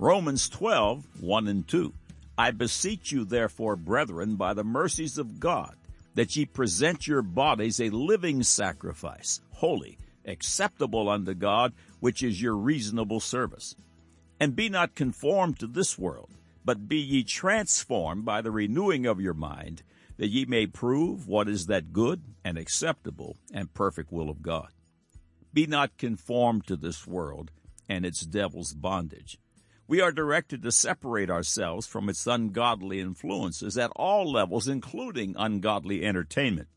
Romans 12, 1 and 2. I beseech you, therefore, brethren, by the mercies of God, that ye present your bodies a living sacrifice, holy, acceptable unto God, which is your reasonable service. And be not conformed to this world, but be ye transformed by the renewing of your mind, that ye may prove what is that good and acceptable and perfect will of God. Be not conformed to this world and its devil's bondage. We are directed to separate ourselves from its ungodly influences at all levels, including ungodly entertainment.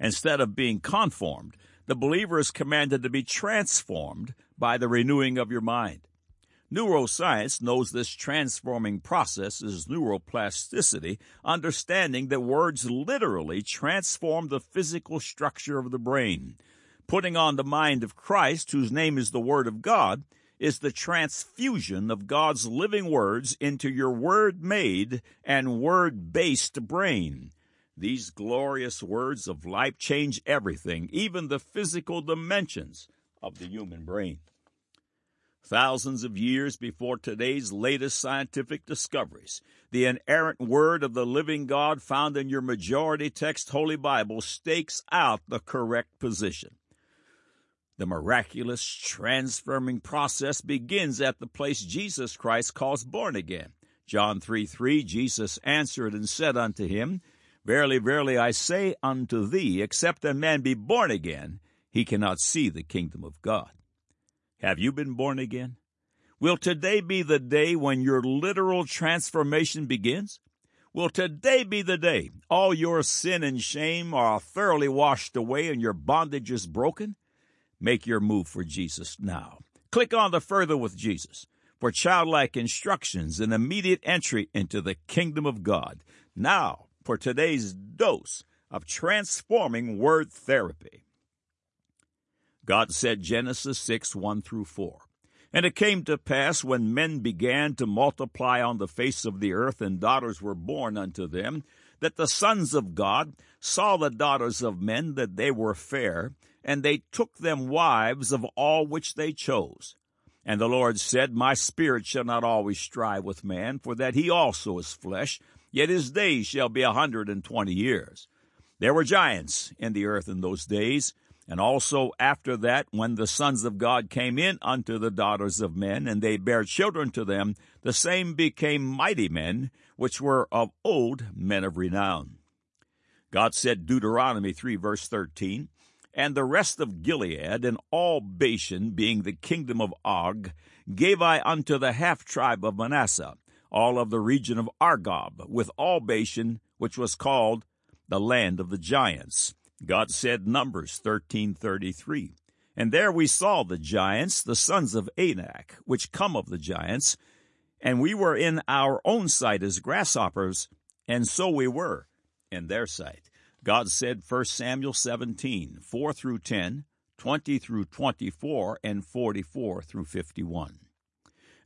Instead of being conformed, the believer is commanded to be transformed by the renewing of your mind. Neuroscience knows this transforming process is neuroplasticity, understanding that words literally transform the physical structure of the brain. Putting on the mind of Christ, whose name is the Word of God, is the transfusion of God's living words into your word made and word based brain. These glorious words of life change everything, even the physical dimensions of the human brain. Thousands of years before today's latest scientific discoveries, the inerrant word of the living God found in your majority text Holy Bible stakes out the correct position. The miraculous transforming process begins at the place Jesus Christ calls born again. John 3 3, Jesus answered and said unto him, Verily, verily, I say unto thee, except a man be born again, he cannot see the kingdom of God. Have you been born again? Will today be the day when your literal transformation begins? Will today be the day all your sin and shame are thoroughly washed away and your bondage is broken? Make your move for Jesus now. Click on the Further with Jesus for childlike instructions and immediate entry into the kingdom of God. Now, for today's dose of transforming word therapy. God said Genesis 6 1 through 4. And it came to pass when men began to multiply on the face of the earth, and daughters were born unto them, that the sons of God saw the daughters of men that they were fair, and they took them wives of all which they chose. And the Lord said, My spirit shall not always strive with man, for that he also is flesh, yet his days shall be a hundred and twenty years. There were giants in the earth in those days, and also after that, when the sons of God came in unto the daughters of men, and they bare children to them, the same became mighty men, which were of old men of renown. God said, Deuteronomy 3 verse 13, And the rest of Gilead and all Bashan, being the kingdom of Og, gave I unto the half tribe of Manasseh, all of the region of Argob, with all Bashan, which was called the land of the giants. God said Numbers 13:33. And there we saw the giants, the sons of Anak, which come of the giants, and we were in our own sight as grasshoppers, and so we were in their sight. God said 1 Samuel 17, 4 through 10, 20 through 24, and 44 through 51.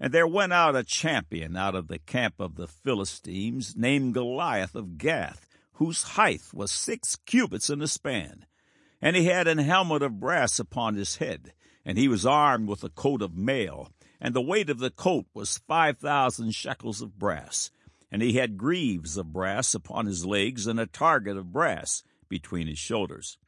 And there went out a champion out of the camp of the Philistines, named Goliath of Gath, whose height was six cubits in a span. And he had an helmet of brass upon his head, and he was armed with a coat of mail, and the weight of the coat was five thousand shekels of brass. And he had greaves of brass upon his legs, and a target of brass between his shoulders.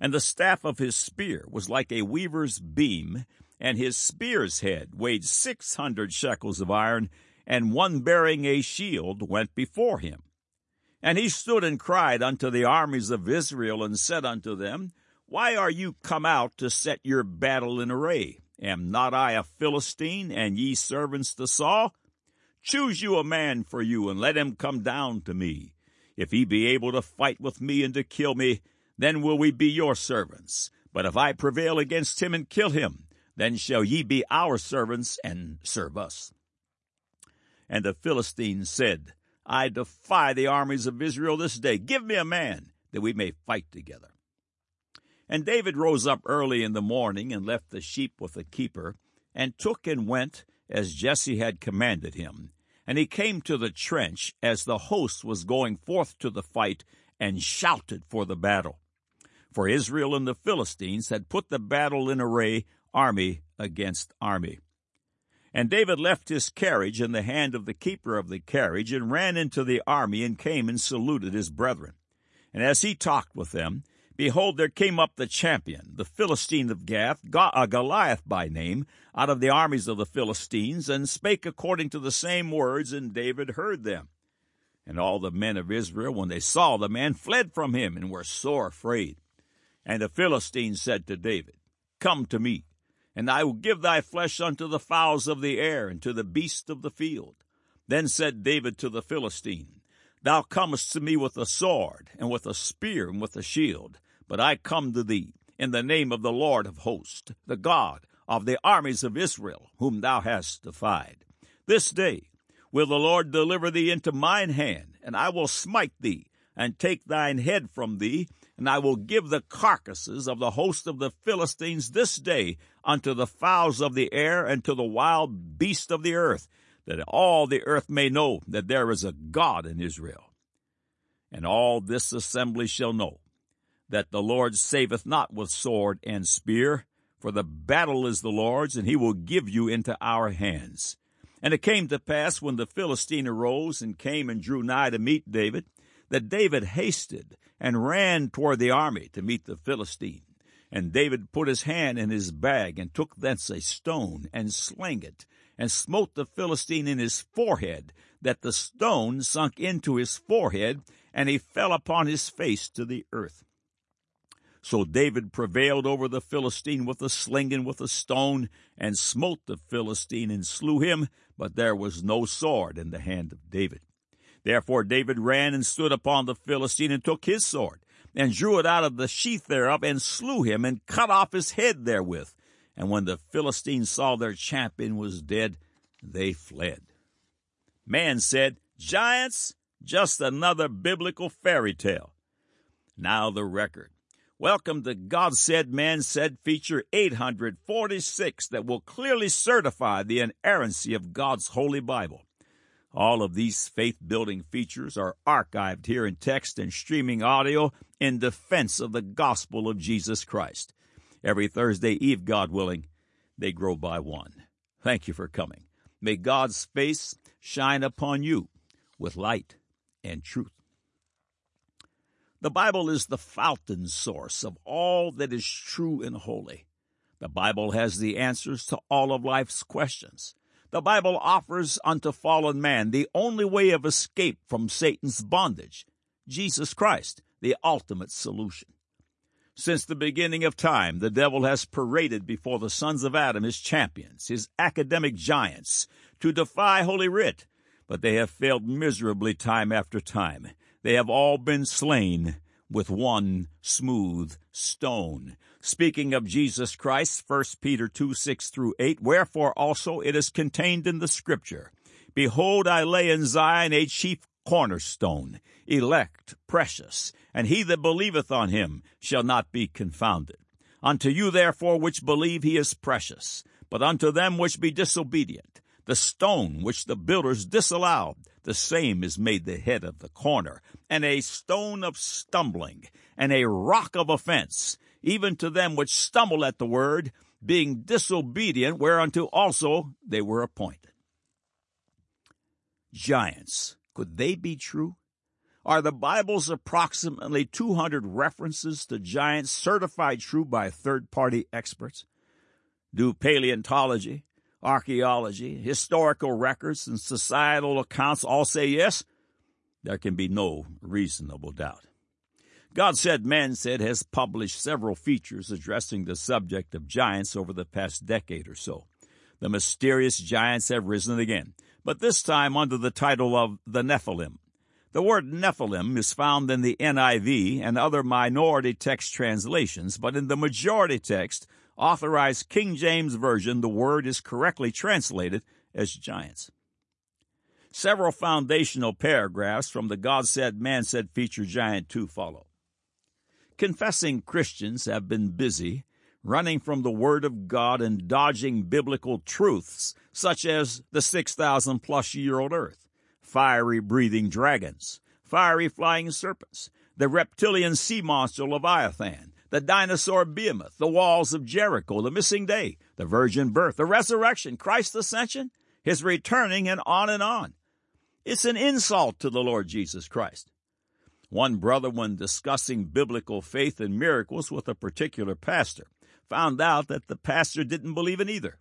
And the staff of his spear was like a weaver's beam, and his spear's head weighed six hundred shekels of iron, and one bearing a shield went before him. And he stood and cried unto the armies of Israel, and said unto them, Why are you come out to set your battle in array? Am not I a Philistine, and ye servants to Saul? Choose you a man for you, and let him come down to me. If he be able to fight with me and to kill me, then will we be your servants. But if I prevail against him and kill him, then shall ye be our servants and serve us. And the Philistines said, I defy the armies of Israel this day. Give me a man that we may fight together. And David rose up early in the morning and left the sheep with the keeper, and took and went as Jesse had commanded him. And he came to the trench as the host was going forth to the fight, and shouted for the battle. For Israel and the Philistines had put the battle in array army against army. And David left his carriage in the hand of the keeper of the carriage, and ran into the army, and came and saluted his brethren. And as he talked with them, behold, there came up the champion, the Philistine of Gath, uh, Goliath by name, out of the armies of the Philistines, and spake according to the same words, and David heard them. And all the men of Israel, when they saw the man, fled from him, and were sore afraid. And the Philistine said to David, Come to me, and I will give thy flesh unto the fowls of the air, and to the beasts of the field. Then said David to the Philistine, Thou comest to me with a sword, and with a spear, and with a shield, but I come to thee in the name of the Lord of hosts, the God of the armies of Israel, whom thou hast defied. This day will the Lord deliver thee into mine hand, and I will smite thee, and take thine head from thee, and I will give the carcasses of the host of the Philistines this day unto the fowls of the air and to the wild beasts of the earth, that all the earth may know that there is a God in Israel. And all this assembly shall know that the Lord saveth not with sword and spear, for the battle is the Lord's, and he will give you into our hands. And it came to pass when the Philistine arose and came and drew nigh to meet David, that David hasted and ran toward the army to meet the Philistine. And David put his hand in his bag and took thence a stone and slang it and smote the Philistine in his forehead that the stone sunk into his forehead and he fell upon his face to the earth. So David prevailed over the Philistine with a sling and with a stone, and smote the Philistine and slew him, but there was no sword in the hand of David. Therefore David ran and stood upon the Philistine and took his sword, and drew it out of the sheath thereof, and slew him, and cut off his head therewith. And when the Philistines saw their champion was dead, they fled. Man said, Giants, just another biblical fairy tale. Now the record. Welcome to God Said, Man Said feature 846 that will clearly certify the inerrancy of God's Holy Bible. All of these faith building features are archived here in text and streaming audio in defense of the gospel of Jesus Christ. Every Thursday Eve, God willing, they grow by one. Thank you for coming. May God's face shine upon you with light and truth. The Bible is the fountain source of all that is true and holy. The Bible has the answers to all of life's questions. The Bible offers unto fallen man the only way of escape from Satan's bondage Jesus Christ, the ultimate solution. Since the beginning of time, the devil has paraded before the sons of Adam his champions, his academic giants, to defy Holy Writ, but they have failed miserably time after time. They have all been slain with one smooth stone. Speaking of Jesus Christ, 1 Peter 2 6 through 8, wherefore also it is contained in the scripture Behold, I lay in Zion a chief cornerstone, elect, precious, and he that believeth on him shall not be confounded. Unto you therefore which believe he is precious, but unto them which be disobedient, the stone which the builders disallowed, the same is made the head of the corner, and a stone of stumbling, and a rock of offense, even to them which stumble at the word, being disobedient, whereunto also they were appointed. Giants, could they be true? Are the Bible's approximately 200 references to giants certified true by third party experts? Do paleontology, archaeology, historical records, and societal accounts all say yes, there can be no reasonable doubt. God Said, Man Said has published several features addressing the subject of giants over the past decade or so. The mysterious giants have risen again, but this time under the title of the Nephilim. The word Nephilim is found in the NIV and other minority text translations, but in the majority text, Authorized King James Version, the word is correctly translated as giants. Several foundational paragraphs from the God Said, Man Said feature Giant 2 follow. Confessing Christians have been busy running from the Word of God and dodging biblical truths such as the 6,000 plus year old earth, fiery breathing dragons, fiery flying serpents, the reptilian sea monster Leviathan, the dinosaur behemoth, the walls of Jericho, the missing day, the virgin birth, the resurrection, Christ's ascension, his returning, and on and on. It's an insult to the Lord Jesus Christ. One brother, when discussing biblical faith and miracles with a particular pastor, found out that the pastor didn't believe in either.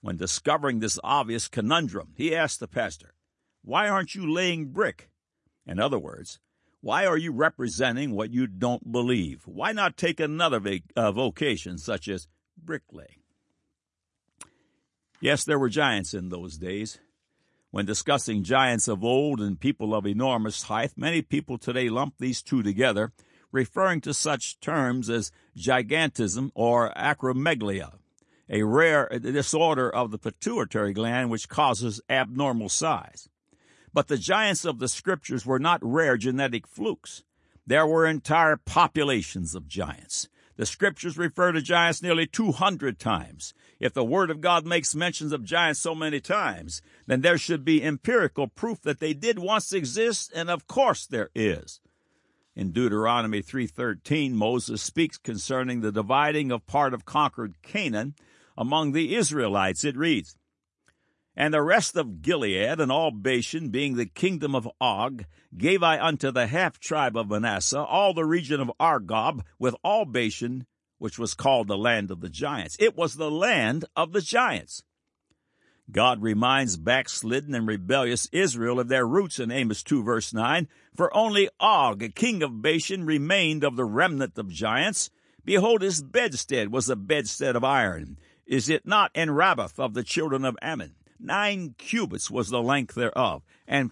When discovering this obvious conundrum, he asked the pastor, Why aren't you laying brick? In other words, why are you representing what you don't believe? Why not take another uh, vocation such as bricklaying? Yes, there were giants in those days. When discussing giants of old and people of enormous height, many people today lump these two together, referring to such terms as gigantism or acromegalia a rare disorder of the pituitary gland which causes abnormal size. But the giants of the scriptures were not rare genetic flukes. There were entire populations of giants. The scriptures refer to giants nearly 200 times. If the Word of God makes mentions of giants so many times, then there should be empirical proof that they did once exist, and of course there is. In Deuteronomy 3:13, Moses speaks concerning the dividing of part of conquered Canaan among the Israelites. It reads, And the rest of Gilead and all Bashan, being the kingdom of Og, gave I unto the half tribe of Manasseh, all the region of Argob, with all Bashan, which was called the land of the giants. It was the land of the giants. God reminds backslidden and rebellious Israel of their roots in Amos 2 verse 9, For only Og, king of Bashan, remained of the remnant of giants. Behold, his bedstead was a bedstead of iron, is it not in Rabbath of the children of Ammon? Nine cubits was the length thereof, and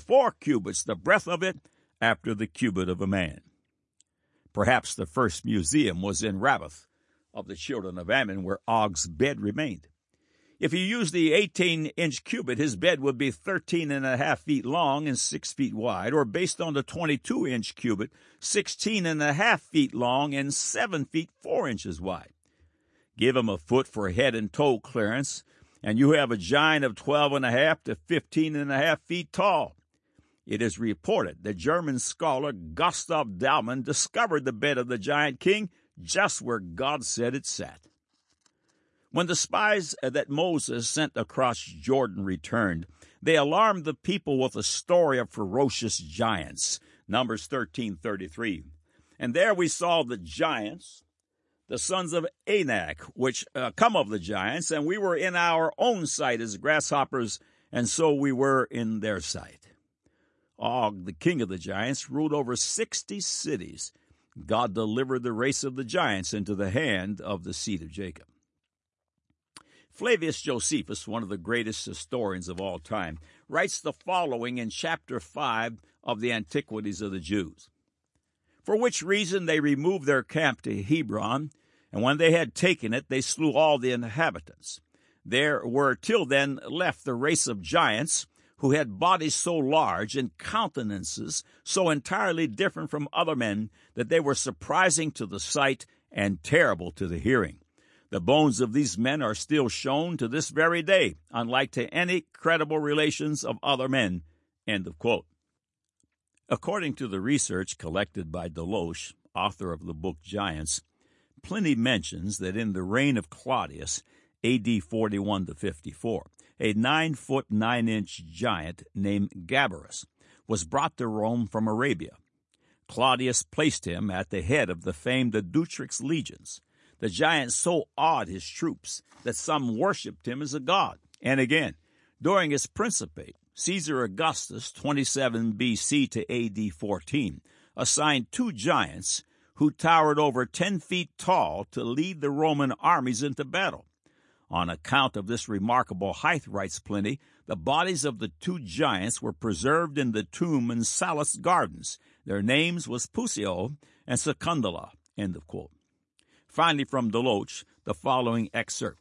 four cubits the breadth of it, after the cubit of a man. Perhaps the first museum was in Rabbath of the children of Ammon, where Og's bed remained. If he used the 18 inch cubit, his bed would be 13 and a half feet long and 6 feet wide, or based on the 22 inch cubit, 16 and a half feet long and 7 feet 4 inches wide give him a foot for head and toe clearance, and you have a giant of twelve and a half to fifteen and a half feet tall. It is reported that German scholar Gustav Dalman discovered the bed of the giant king just where God said it sat. When the spies that Moses sent across Jordan returned, they alarmed the people with a story of ferocious giants. Numbers 13:33. And there we saw the giants the sons of Anak, which uh, come of the giants, and we were in our own sight as grasshoppers, and so we were in their sight. Og, the king of the giants, ruled over sixty cities. God delivered the race of the giants into the hand of the seed of Jacob. Flavius Josephus, one of the greatest historians of all time, writes the following in chapter 5 of the Antiquities of the Jews. For which reason they removed their camp to Hebron, and when they had taken it, they slew all the inhabitants. There were till then left the race of giants, who had bodies so large and countenances so entirely different from other men that they were surprising to the sight and terrible to the hearing. The bones of these men are still shown to this very day, unlike to any credible relations of other men. End of quote. According to the research collected by Deloche, author of the book Giants, Pliny mentions that in the reign of Claudius, AD 41 to 54, a nine foot nine inch giant named Gabarus was brought to Rome from Arabia. Claudius placed him at the head of the famed Deuteric's legions. The giant so awed his troops that some worshipped him as a god. And again, during his principate, Caesar Augustus, 27 BC to AD 14, assigned two giants who towered over 10 feet tall to lead the Roman armies into battle. On account of this remarkable height, writes Pliny, the bodies of the two giants were preserved in the tomb in Sallust's gardens. Their names was Pusio and Secundilla. End of quote. Finally, from Deloche, the following excerpt.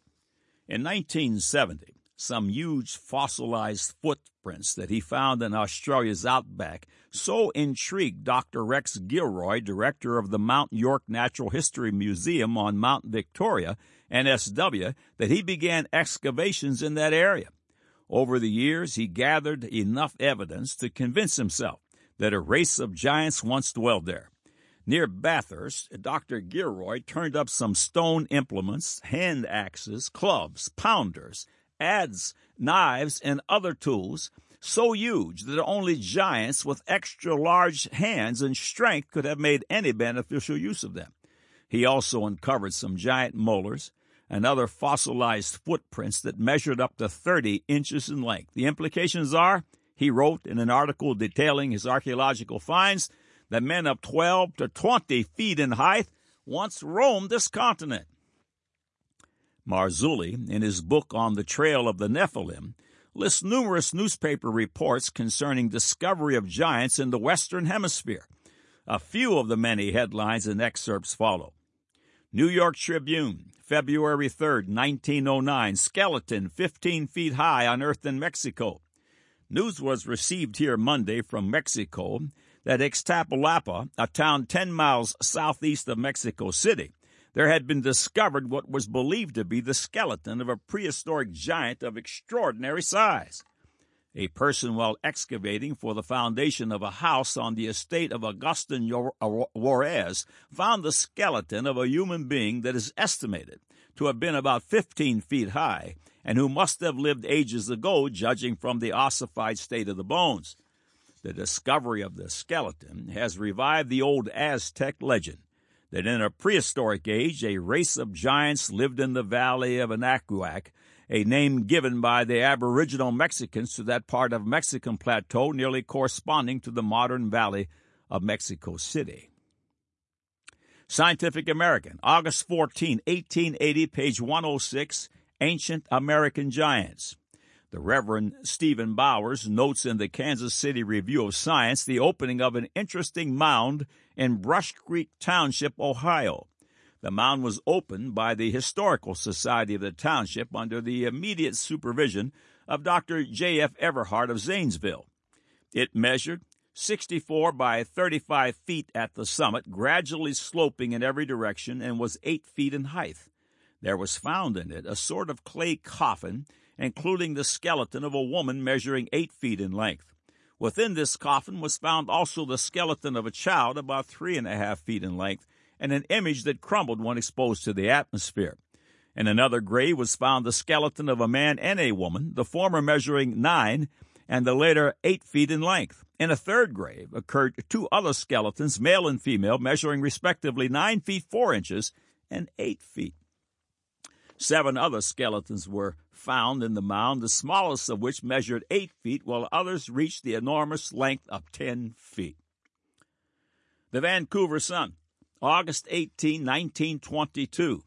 In 1970, some huge fossilized footprints that he found in Australia's outback so intrigued Dr. Rex Gilroy, director of the Mount York Natural History Museum on Mount Victoria, NSW, that he began excavations in that area. Over the years, he gathered enough evidence to convince himself that a race of giants once dwelled there. Near Bathurst, Dr. Gilroy turned up some stone implements, hand axes, clubs, pounders, adze, knives, and other tools so huge that only giants with extra large hands and strength could have made any beneficial use of them. He also uncovered some giant molars and other fossilized footprints that measured up to 30 inches in length. The implications are, he wrote in an article detailing his archaeological finds, that men of 12 to 20 feet in height once roamed this continent. Marzulli, in his book on the trail of the Nephilim, lists numerous newspaper reports concerning discovery of giants in the Western Hemisphere. A few of the many headlines and excerpts follow. New York Tribune, February 3, 1909, skeleton 15 feet high unearthed in Mexico. News was received here Monday from Mexico that Ixtapalapa, a town 10 miles southeast of Mexico City, there had been discovered what was believed to be the skeleton of a prehistoric giant of extraordinary size. A person, while excavating for the foundation of a house on the estate of Augustin uh, Juarez, found the skeleton of a human being that is estimated to have been about 15 feet high and who must have lived ages ago, judging from the ossified state of the bones. The discovery of the skeleton has revived the old Aztec legend that in a prehistoric age a race of giants lived in the valley of Anahuac, a name given by the aboriginal Mexicans to that part of Mexican plateau nearly corresponding to the modern valley of Mexico City. Scientific American, August 14, 1880, page 106, Ancient American Giants. The Reverend Stephen Bowers notes in the Kansas City Review of Science the opening of an interesting mound in Brush Creek Township, Ohio. The mound was opened by the Historical Society of the township under the immediate supervision of Dr. J.F. Everhart of Zanesville. It measured 64 by 35 feet at the summit, gradually sloping in every direction, and was 8 feet in height. There was found in it a sort of clay coffin, including the skeleton of a woman measuring 8 feet in length. Within this coffin was found also the skeleton of a child about three and a half feet in length, and an image that crumbled when exposed to the atmosphere. In another grave was found the skeleton of a man and a woman, the former measuring nine and the later eight feet in length. In a third grave occurred two other skeletons, male and female, measuring respectively nine feet four inches and eight feet. Seven other skeletons were found in the mound, the smallest of which measured eight feet, while others reached the enormous length of ten feet. The Vancouver Sun, August 18, 1922.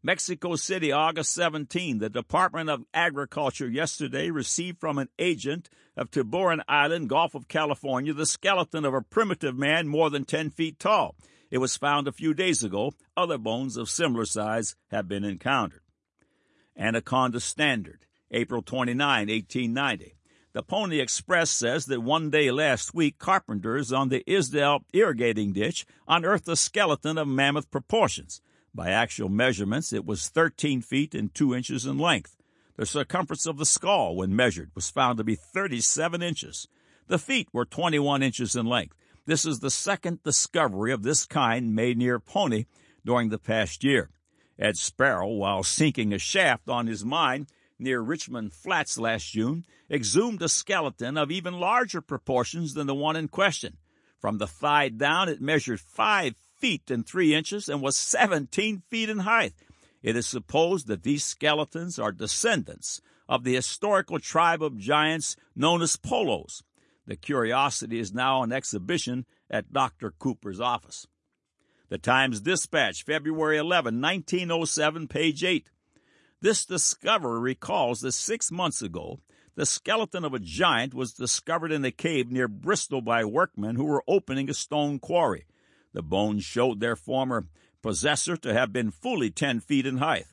Mexico City, August 17. The Department of Agriculture yesterday received from an agent of Tiburon Island, Gulf of California, the skeleton of a primitive man more than 10 feet tall. It was found a few days ago. Other bones of similar size have been encountered. Anaconda Standard, April 29, 1890. The Pony Express says that one day last week, carpenters on the Isdale irrigating ditch unearthed a skeleton of mammoth proportions. By actual measurements, it was 13 feet and 2 inches in length. The circumference of the skull, when measured, was found to be 37 inches. The feet were 21 inches in length. This is the second discovery of this kind made near Pony during the past year. Ed Sparrow, while sinking a shaft on his mine near Richmond Flats last June, exhumed a skeleton of even larger proportions than the one in question. From the thigh down, it measured five feet and three inches and was 17 feet in height. It is supposed that these skeletons are descendants of the historical tribe of giants known as Polos. The curiosity is now on exhibition at Dr. Cooper's office. The Times Dispatch, February 11, 1907, page 8. This discovery recalls that six months ago, the skeleton of a giant was discovered in a cave near Bristol by workmen who were opening a stone quarry. The bones showed their former possessor to have been fully 10 feet in height.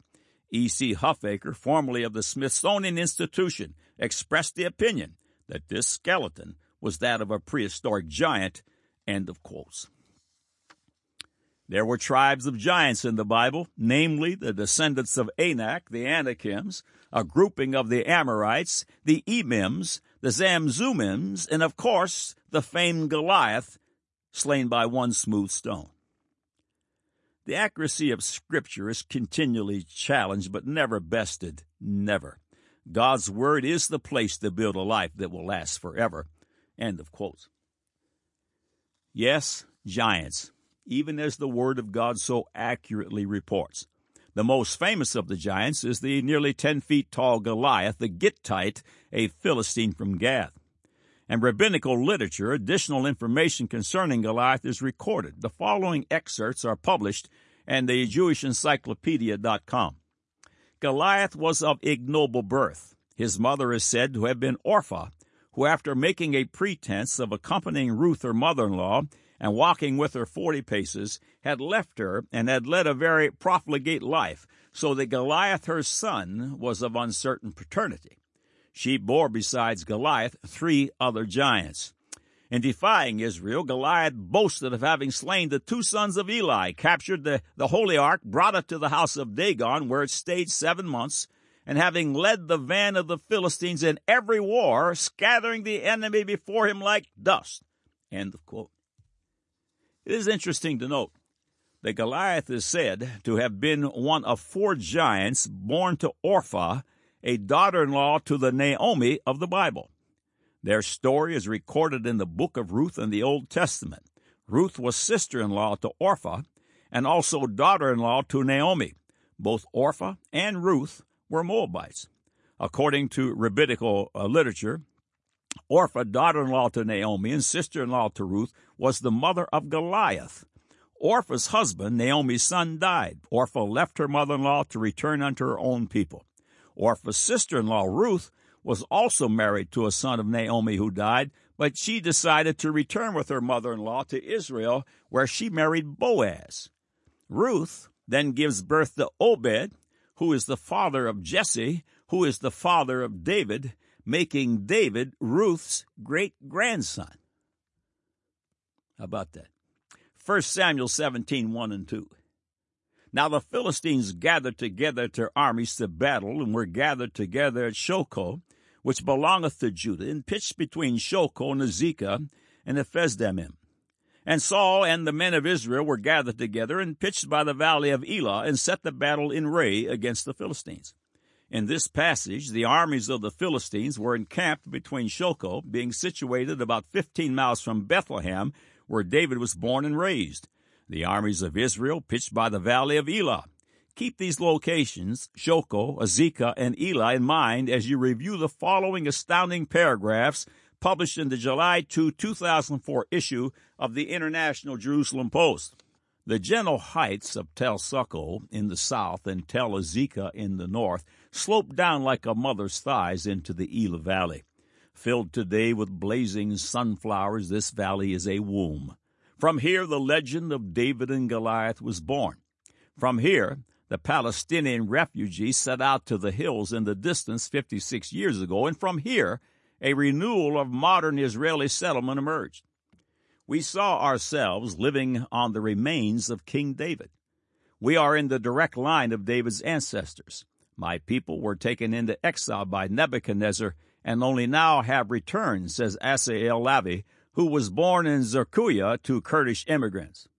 E.C. Huffaker, formerly of the Smithsonian Institution, expressed the opinion that this skeleton was that of a prehistoric giant. End of quotes. There were tribes of giants in the Bible, namely the descendants of Anak, the Anakims, a grouping of the Amorites, the Emims, the Zamzumims, and of course the famed Goliath, slain by one smooth stone. The accuracy of Scripture is continually challenged, but never bested. Never. God's Word is the place to build a life that will last forever. End of. Yes, giants, even as the Word of God so accurately reports. The most famous of the giants is the nearly 10 feet tall Goliath, the Gittite, a Philistine from Gath. And rabbinical literature, additional information concerning Goliath is recorded. The following excerpts are published in the Jewish JewishEncyclopedia.com. Goliath was of ignoble birth. His mother is said to have been Orpha, who, after making a pretense of accompanying Ruth, her mother in law, and walking with her forty paces, had left her and had led a very profligate life, so that Goliath her son was of uncertain paternity. She bore besides Goliath three other giants. In defying Israel, Goliath boasted of having slain the two sons of Eli, captured the, the holy ark, brought it to the house of Dagon, where it stayed seven months, and having led the van of the Philistines in every war, scattering the enemy before him like dust. End of quote. It is interesting to note that Goliath is said to have been one of four giants born to Orpah, a daughter in law to the Naomi of the Bible. Their story is recorded in the book of Ruth in the Old Testament. Ruth was sister in law to Orpah and also daughter in law to Naomi. Both Orpha and Ruth were Moabites. According to rabbinical uh, literature, Orpha, daughter in law to Naomi and sister in law to Ruth, was the mother of Goliath. Orpah's husband, Naomi's son, died. Orpah left her mother in law to return unto her own people. Orpah's sister in law, Ruth, was also married to a son of Naomi who died, but she decided to return with her mother in law to Israel, where she married Boaz. Ruth then gives birth to Obed, who is the father of Jesse, who is the father of David, making David Ruth's great grandson. How about that? 1 Samuel 17 1 and 2. Now the Philistines gathered together their armies to battle, and were gathered together at Shochoh, which belongeth to Judah, and pitched between Shochoh and Azekah and Ephesdammim. And Saul and the men of Israel were gathered together and pitched by the valley of Elah and set the battle in Ray against the Philistines. In this passage, the armies of the Philistines were encamped between Shochoh, being situated about fifteen miles from Bethlehem, where David was born and raised. The armies of Israel pitched by the valley of Elah. Keep these locations, Shochoh, Azekah, and Elah, in mind as you review the following astounding paragraphs published in the July 2, 2004 issue of the International Jerusalem Post. The gentle heights of Tel Succo in the south and Tel Azekah in the north slope down like a mother's thighs into the Elah Valley. Filled today with blazing sunflowers, this valley is a womb. From here, the legend of David and Goliath was born. From here, the Palestinian refugees set out to the hills in the distance 56 years ago, and from here, a renewal of modern Israeli settlement emerged. We saw ourselves living on the remains of King David. We are in the direct line of David's ancestors. My people were taken into exile by Nebuchadnezzar and only now have returned, says Asael Lavi, who was born in Zerkuya to Kurdish immigrants.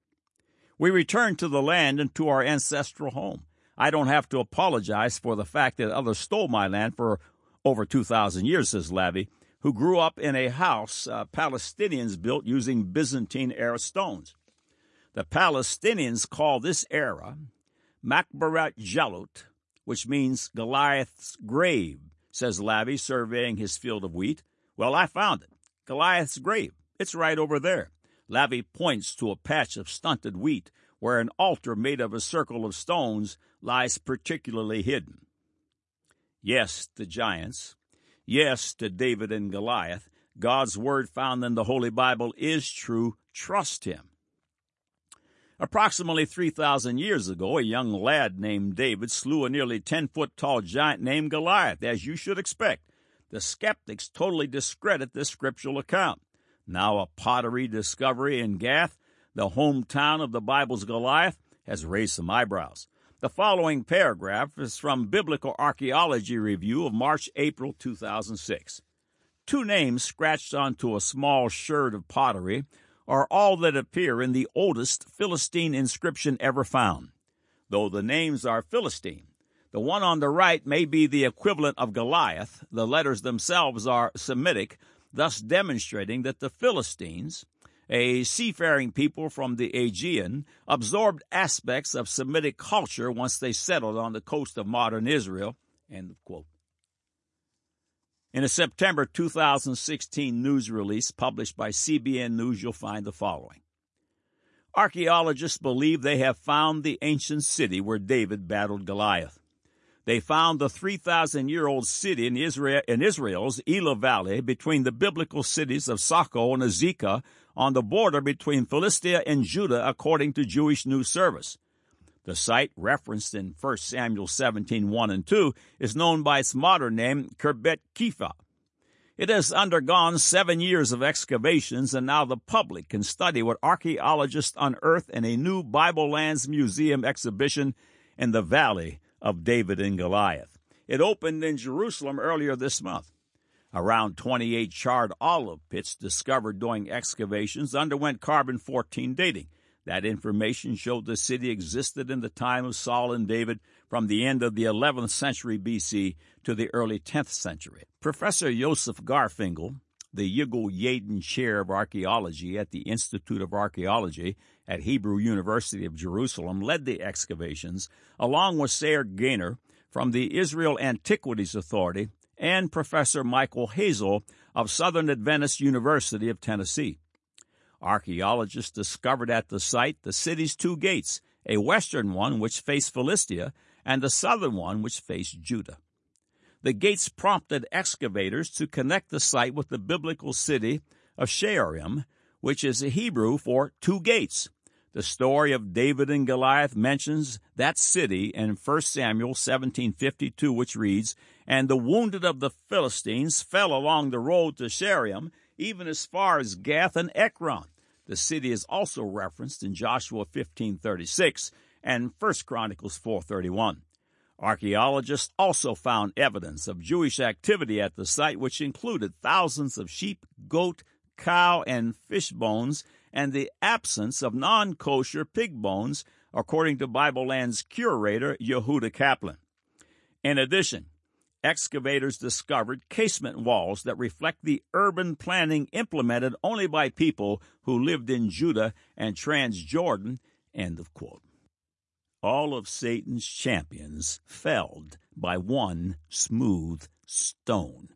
We return to the land and to our ancestral home. I don't have to apologize for the fact that others stole my land for over 2,000 years, says Lavi, who grew up in a house uh, Palestinians built using Byzantine era stones. The Palestinians call this era Makbarat Jalut, which means Goliath's grave, says Lavi, surveying his field of wheat. Well, I found it. Goliath's grave. It's right over there. Lavi points to a patch of stunted wheat where an altar made of a circle of stones lies particularly hidden. Yes, to giants. Yes, to David and Goliath. God's word found in the Holy Bible is true. Trust him. Approximately 3,000 years ago, a young lad named David slew a nearly 10 foot tall giant named Goliath, as you should expect. The skeptics totally discredit this scriptural account now a pottery discovery in Gath, the hometown of the Bible's Goliath, has raised some eyebrows. The following paragraph is from Biblical Archaeology Review of March April 2006. Two names scratched onto a small sherd of pottery are all that appear in the oldest Philistine inscription ever found. Though the names are Philistine, the one on the right may be the equivalent of Goliath. The letters themselves are Semitic, thus demonstrating that the Philistines, a seafaring people from the Aegean, absorbed aspects of Semitic culture once they settled on the coast of modern Israel. End quote. In a September 2016 news release published by CBN News, you'll find the following. Archaeologists believe they have found the ancient city where David battled Goliath. They found the 3,000 year old city in, Israel, in Israel's Elah Valley between the biblical cities of Socho and Azekah on the border between Philistia and Judah, according to Jewish News Service. The site, referenced in 1 Samuel 17 1 and 2, is known by its modern name, Khirbet Qeiyafa. It has undergone seven years of excavations, and now the public can study what archaeologists unearthed in a new Bible Lands Museum exhibition in the Valley of David and Goliath. It opened in Jerusalem earlier this month. Around 28 charred olive pits discovered during excavations underwent carbon 14 dating. That information showed the city existed in the time of Saul and David from the end of the 11th century BC to the early 10th century. Professor Joseph Garfinkel, the Yigal Yadin Chair of Archaeology at the Institute of Archaeology at Hebrew University of Jerusalem, led the excavations, along with Saar Ganor from the Israel Antiquities Authority and Professor Michael Hasel of Southern Adventist University of Tennessee. Archaeologists discovered at the site the city's two gates, a western one which faced Philistia and the southern one which faced Judah. The gates prompted excavators to connect the site with the biblical city of Shearim, which is Hebrew for two gates. The story of David and Goliath mentions that city in 1 Samuel 17:52 which reads, "And the wounded of the Philistines fell along the road to Shearim, even as far as Gath and Ekron." The city is also referenced in Joshua 15:36 and 1 Chronicles 4:31. Archaeologists also found evidence of Jewish activity at the site, which included thousands of sheep, goat, cow, and fish bones, and the absence of non kosher pig bones, according to Bible Land's curator, Yehuda Kaplan. In addition, excavators discovered casement walls that reflect the urban planning implemented only by people who lived in Judah and Transjordan. End of quote all of Satan's champions felled by one smooth stone.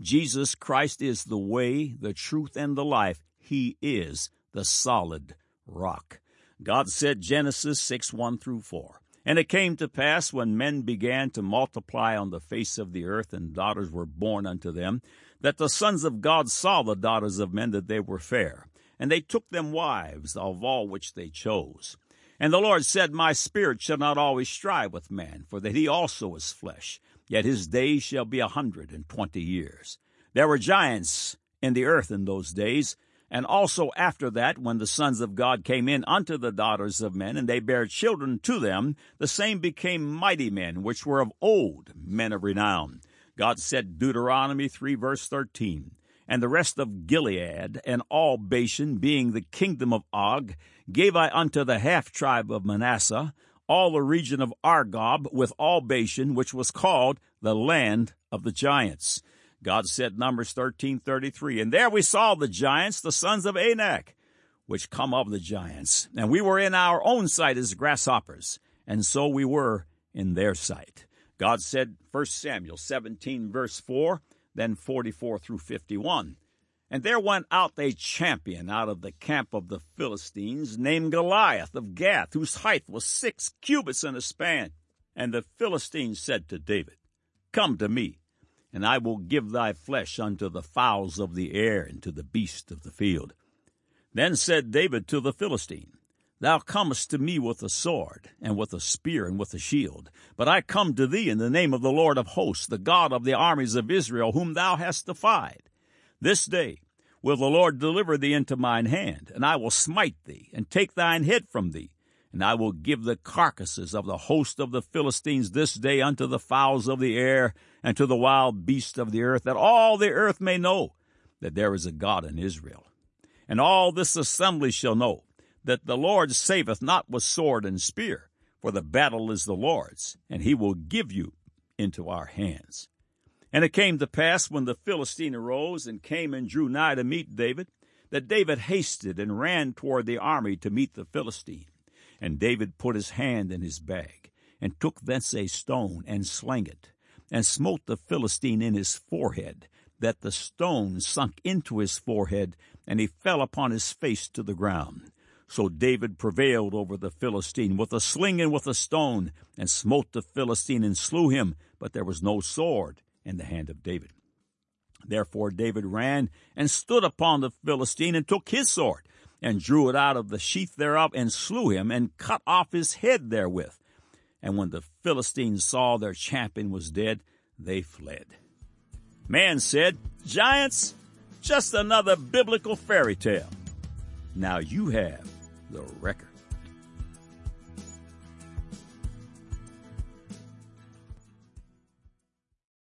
Jesus Christ is the way, the truth, and the life. He is the solid rock. God said Genesis 6 1 through 4. And it came to pass when men began to multiply on the face of the earth, and daughters were born unto them, that the sons of God saw the daughters of men that they were fair, and they took them wives of all which they chose. And the Lord said, My spirit shall not always strive with man, for that he also is flesh, yet his days shall be a hundred and twenty years. There were giants in the earth in those days, and also after that, when the sons of God came in unto the daughters of men, and they bare children to them, the same became mighty men, which were of old, men of renown. God said, Deuteronomy 3 verse 13, and the rest of Gilead and all Bashan, being the kingdom of Og, gave I unto the half tribe of Manasseh, all the region of Argob, with all Bashan, which was called the land of the giants. God said, Numbers thirteen thirty three, and there we saw the giants, the sons of Anak, which come of the giants, and we were in our own sight as grasshoppers, and so we were in their sight. God said, 1 Samuel 17 verse 4, then 44 through 51. And there went out a champion out of the camp of the Philistines, named Goliath of Gath, whose height was six cubits and a span. And the Philistines said to David, Come to me, and I will give thy flesh unto the fowls of the air and to the beasts of the field. Then said David to the Philistine, Thou comest to me with a sword, and with a spear, and with a shield. But I come to thee in the name of the Lord of hosts, the God of the armies of Israel, whom thou hast defied. This day will the Lord deliver thee into mine hand, and I will smite thee, and take thine head from thee. And I will give the carcasses of the host of the Philistines this day unto the fowls of the air, and to the wild beasts of the earth, that all the earth may know that there is a God in Israel. And all this assembly shall know that the Lord saveth not with sword and spear, for the battle is the Lord's, and he will give you into our hands. And it came to pass when the Philistine arose and came and drew nigh to meet David, that David hasted and ran toward the army to meet the Philistine. And David put his hand in his bag, and took thence a stone, and slang it, and smote the Philistine in his forehead, that the stone sunk into his forehead, and he fell upon his face to the ground. So David prevailed over the Philistine with a sling and with a stone, and smote the Philistine and slew him, but there was no sword in the hand of David. Therefore David ran and stood upon the Philistine and took his sword and drew it out of the sheath thereof and slew him and cut off his head therewith. And when the Philistines saw their champion was dead, they fled. Man said, Giants, just another biblical fairy tale. Now you have the record.